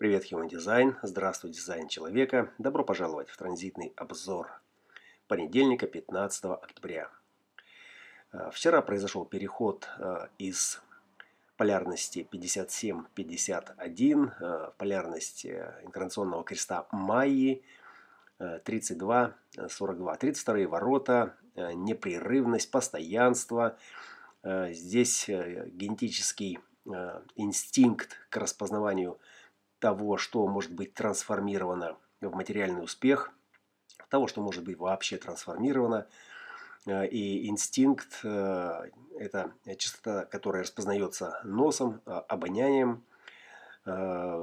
Привет, Human Design. Здравствуй, дизайн человека. Добро пожаловать в транзитный обзор понедельника, 15 октября. Э, вчера произошел переход э, из полярности 57-51 в полярность инкарнационного креста Майи 32-42. 32 ворота, непрерывность, постоянство. Здесь генетический инстинкт к распознаванию того, что может быть трансформировано в материальный успех, того, что может быть вообще трансформировано. Э, и инстинкт э, – это частота, которая распознается носом, э, обонянием,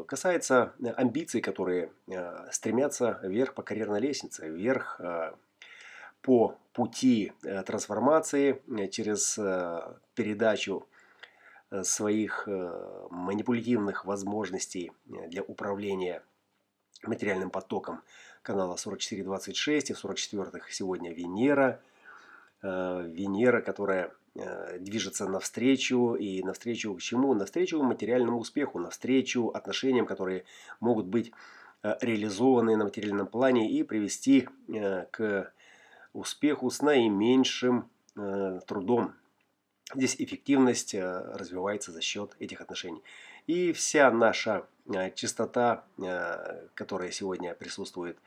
касается амбиций, которые стремятся вверх по карьерной лестнице, вверх по пути трансформации через передачу своих э, манипулятивных возможностей э, для управления материальным потоком канала 4426 и в 44 сегодня Венера. Венера, которая движется навстречу и навстречу к чему? Навстречу материальному успеху, навстречу отношениям, которые могут быть реализованы на материальном плане и привести к успеху с наименьшим трудом, Здесь эффективность э, развивается за счет этих отношений. И вся наша э, чистота, э, которая сегодня присутствует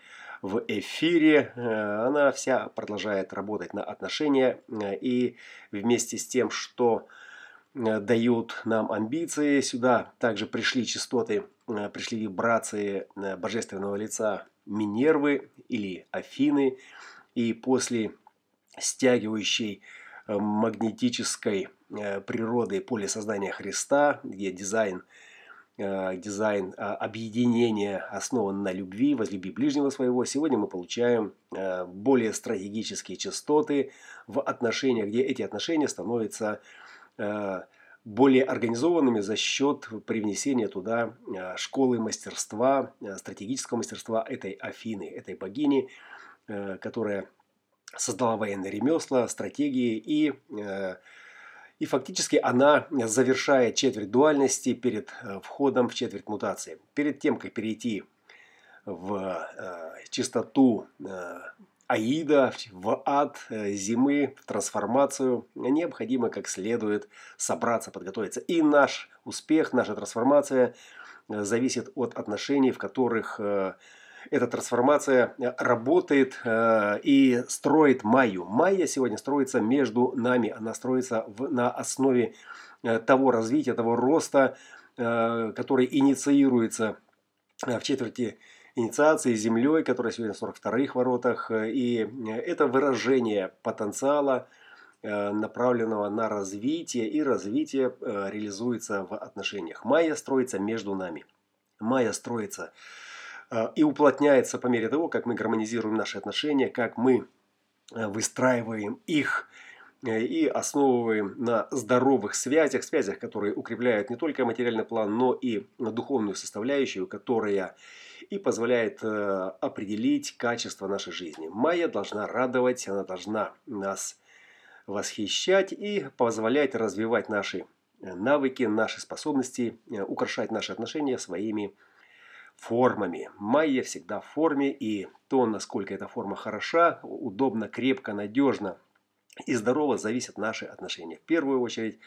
в эфире, она вся продолжает работать на отношения. И вместе с тем, что дают нам амбиции, сюда также пришли частоты, пришли вибрации божественного лица Минервы или Афины. И после стягивающей магнетической э, природы поле создания Христа, где дизайн, э, дизайн объединения основан на любви, возлюби ближнего своего. Сегодня мы получаем более стратегические частоты в отношениях, где эти отношения становятся более организованными за счет привнесения туда школы мастерства, стратегического мастерства этой Афины, этой богини, которая создала военные ремесла, стратегии и, э, и фактически она завершает четверть дуальности перед э, входом в четверть мутации. Перед тем, как перейти в э, чистоту Аида, в ад зимы, в трансформацию, необходимо как следует собраться, подготовиться. И наш успех, наша трансформация зависит от отношений, в которых эта трансформация э, работает э, и строит Майю. Майя сегодня строится между нами, она строится на основе э, того развития, того роста, который инициируется в четверти инициации землей, которая сегодня в 42-х воротах. И это выражение потенциала, направленного на развитие, и развитие реализуется в отношениях. Майя строится между нами. Майя строится и уплотняется по мере того, как мы гармонизируем наши отношения, как мы э, выстраиваем их э, и основываем на здоровых связях, связях, которые укрепляют не только материальный план, но и духовную составляющую, которая и позволяет определить качество нашей жизни. Майя должна радовать, она должна нас восхищать и позволять развивать наши навыки, наши способности, украшать наши отношения своими формами. Майя всегда в форме, и то, насколько эта форма хороша, удобно, крепко, надежно и здорово, зависят наши отношения. В первую очередь,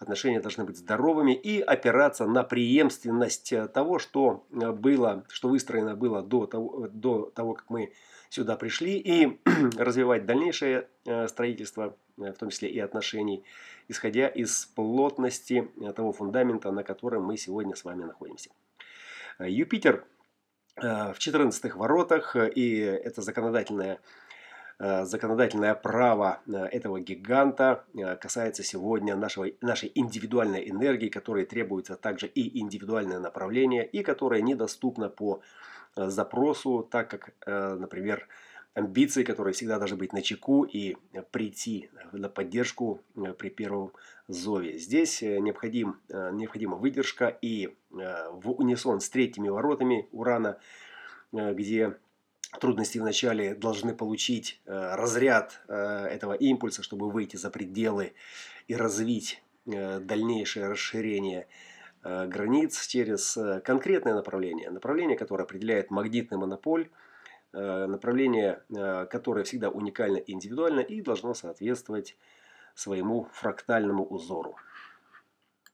отношения должны быть здоровыми и опираться на преемственность того, что было, что выстроено было до того, до того как мы сюда пришли, и развивать дальнейшее э, строительство, э, в том числе и отношений, исходя из плотности того фундамента, на котором мы сегодня с вами находимся. Э, Юпитер э, в 14 воротах, э, и это законодательное, законодательное право этого гиганта касается сегодня нашего, нашей индивидуальной энергии, которой требуется также и индивидуальное направление, и которая недоступна по запросу, так как, например, амбиции, которые всегда должны быть на чеку и прийти на поддержку э, при первом зове. Здесь э, необходим, э, необходима выдержка и в унисон с третьими воротами Урана, где трудности вначале должны получить разряд этого импульса, чтобы выйти за пределы и развить дальнейшее расширение границ, через конкретное направление. Направление, которое определяет магнитный монополь, направление, которое всегда уникально и индивидуально и должно соответствовать своему фрактальному узору.